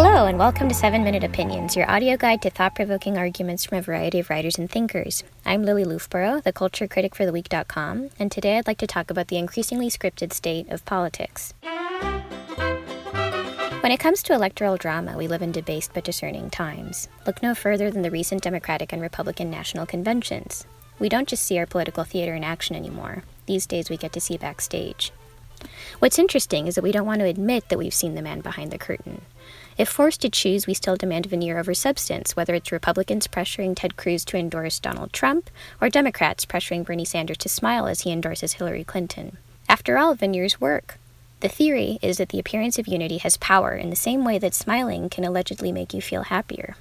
Hello, and welcome to 7 Minute Opinions, your audio guide to thought provoking arguments from a variety of writers and thinkers. I'm Lili Loofbourow, the culture critic for TheWeek.com, and today I'd like to talk about the increasingly scripted state of politics. When it comes to electoral drama, we live in debased but discerning times. Look no further than the recent Democratic and Republican national conventions. We don't just see our political theater in action anymore. These days we get to see backstage. What's interesting is that we don't want to admit that we've seen the man behind the curtain. If forced to choose, we still demand veneer over substance, whether it's Republicans pressuring Ted Cruz to endorse Donald Trump or Democrats pressuring Bernie Sanders to smile as he endorses Hillary Clinton. After all, veneers work. The theory is that the appearance of unity has power in the same way that smiling can allegedly make you feel happier.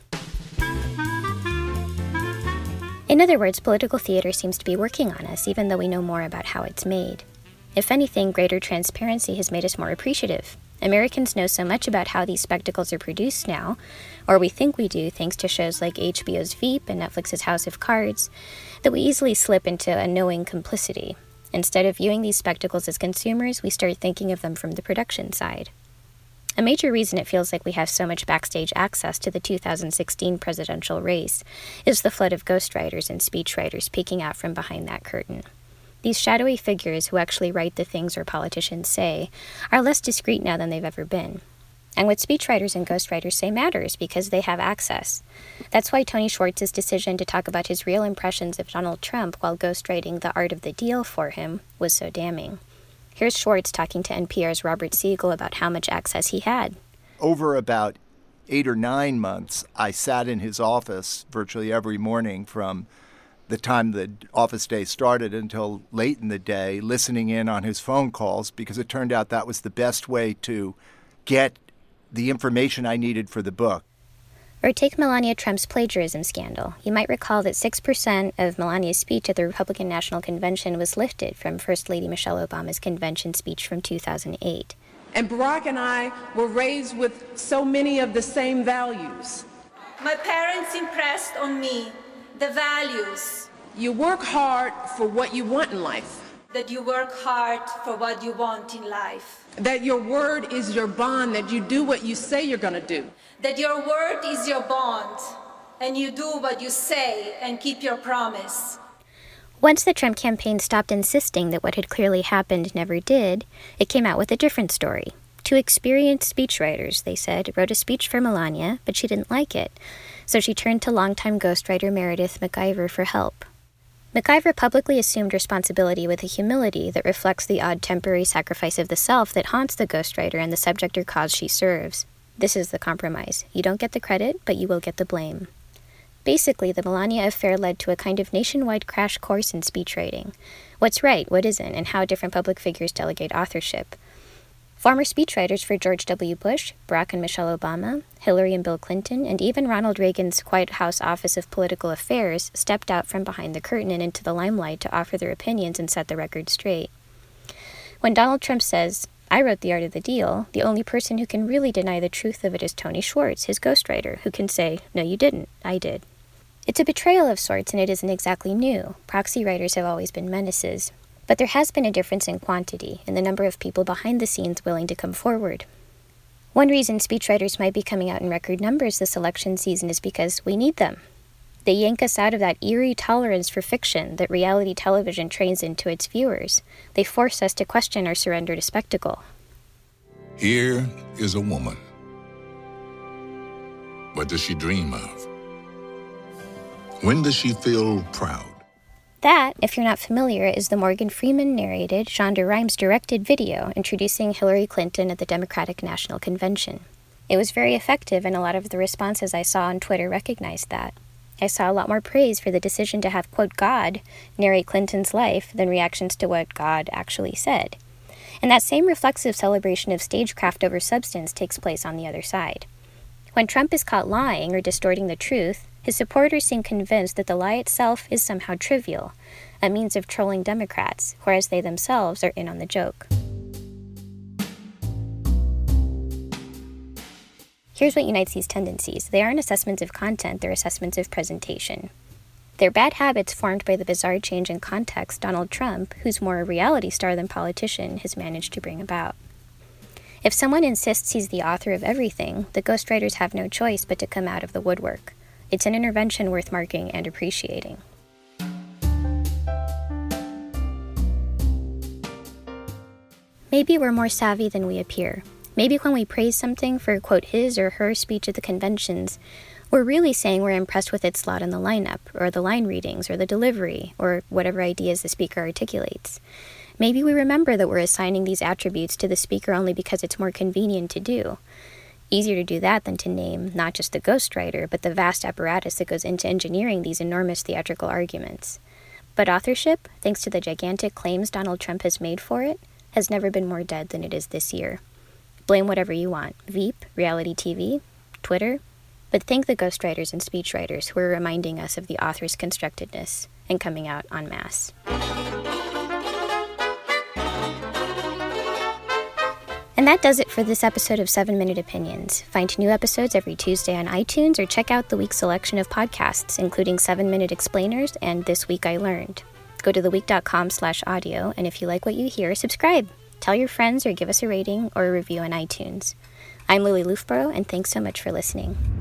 In other words, political theater seems to be working on us, even though we know more about how it's made. If anything, greater transparency has made us more appreciative. Americans know so much about how these spectacles are produced now, or we think we do thanks to shows like HBO's Veep and Netflix's House of Cards, that we easily slip into a knowing complicity. Instead of viewing these spectacles as consumers, we start thinking of them from the production side. A major reason it feels like we have so much backstage access to the 2016 presidential race is the flood of ghostwriters and speechwriters peeking out from behind that curtain. These shadowy figures who actually write the things our politicians say are less discreet now than they've ever been. And what speechwriters and ghostwriters say matters because they have access. That's why Tony Schwartz's decision to talk about his real impressions of Donald Trump while ghostwriting The Art of the Deal for him was so damning. Here's Schwartz talking to NPR's Robert Siegel about how much access he had. Over about eight or nine months, I sat in his office virtually every morning from the time the office day started until late in the day, listening in on his phone calls because it turned out that was the best way to get the information I needed for the book. Or take Melania Trump's plagiarism scandal. You might recall that 6% of Melania's speech at the Republican National Convention was lifted from First Lady Michelle Obama's convention speech from 2008. And Barack and I were raised with so many of the same values. My parents impressed on me the values. You work hard for what you want in life. That you work hard for what you want in life. That your word is your bond, that you do what you say you're going to do. That your word is your bond, and you do what you say and keep your promise. Once the Trump campaign stopped insisting that what had clearly happened never did, it came out with a different story. Two experienced speechwriters, they said, wrote a speech for Melania, but she didn't like it so she turned to longtime ghostwriter Meredith McIver for help. McIver publicly assumed responsibility with a humility that reflects the odd temporary sacrifice of the self that haunts the ghostwriter and the subject or cause she serves. This is the compromise. You don't get the credit, but you will get the blame. Basically, the Melania affair led to a kind of nationwide crash course in speechwriting what's right, what isn't, and how different public figures delegate authorship. Former speechwriters for George W. Bush, Barack and Michelle Obama, Hillary and Bill Clinton, and even Ronald Reagan's White House Office of Political Affairs stepped out from behind the curtain and into the limelight to offer their opinions and set the record straight. When Donald Trump says, I wrote The Art of the Deal, the only person who can really deny the truth of it is Tony Schwartz, his ghostwriter, who can say, No, you didn't, I did. It's a betrayal of sorts, and it isn't exactly new. Proxy writers have always been menaces. But there has been a difference in quantity, in the number of people behind the scenes willing to come forward. One reason speechwriters might be coming out in record numbers this election season is because we need them. They yank us out of that eerie tolerance for fiction that reality television trains into its viewers. They force us to question our surrender to spectacle. Here is a woman. What does she dream of? When does she feel proud? That, if you're not familiar, is the Morgan Freeman narrated, Shonda Rhimes directed video introducing Hillary Clinton at the Democratic National Convention. It was very effective, and a lot of the responses I saw on Twitter recognized that. I saw a lot more praise for the decision to have, quote, God narrate Clinton's life than reactions to what God actually said. And that same reflexive celebration of stagecraft over substance takes place on the other side. When Trump is caught lying or distorting the truth, his supporters seem convinced that the lie itself is somehow trivial, a means of trolling Democrats, whereas they themselves are in on the joke. Here's what unites these tendencies they aren't assessments of content, they're assessments of presentation. They're bad habits formed by the bizarre change in context Donald Trump, who's more a reality star than politician, has managed to bring about. If someone insists he's the author of everything, the ghostwriters have no choice but to come out of the woodwork. It's an intervention worth marking and appreciating. Maybe we're more savvy than we appear. Maybe when we praise something for, quote, his or her speech at the conventions, we're really saying we're impressed with its slot in the lineup, or the line readings, or the delivery, or whatever ideas the speaker articulates. Maybe we remember that we're assigning these attributes to the speaker only because it's more convenient to do. Easier to do that than to name not just the ghostwriter, but the vast apparatus that goes into engineering these enormous theatrical arguments. But authorship, thanks to the gigantic claims Donald Trump has made for it, has never been more dead than it is this year. Blame whatever you want Veep, reality TV, Twitter, but thank the ghostwriters and speechwriters who are reminding us of the author's constructedness and coming out en masse. And that does it for this episode of 7 Minute Opinions. Find new episodes every Tuesday on iTunes or check out the week's selection of podcasts, including 7 Minute Explainers and This Week I Learned. Go to theweek.com slash audio, and if you like what you hear, subscribe. Tell your friends or give us a rating or a review on iTunes. I'm Lili Loofbourow, and thanks so much for listening.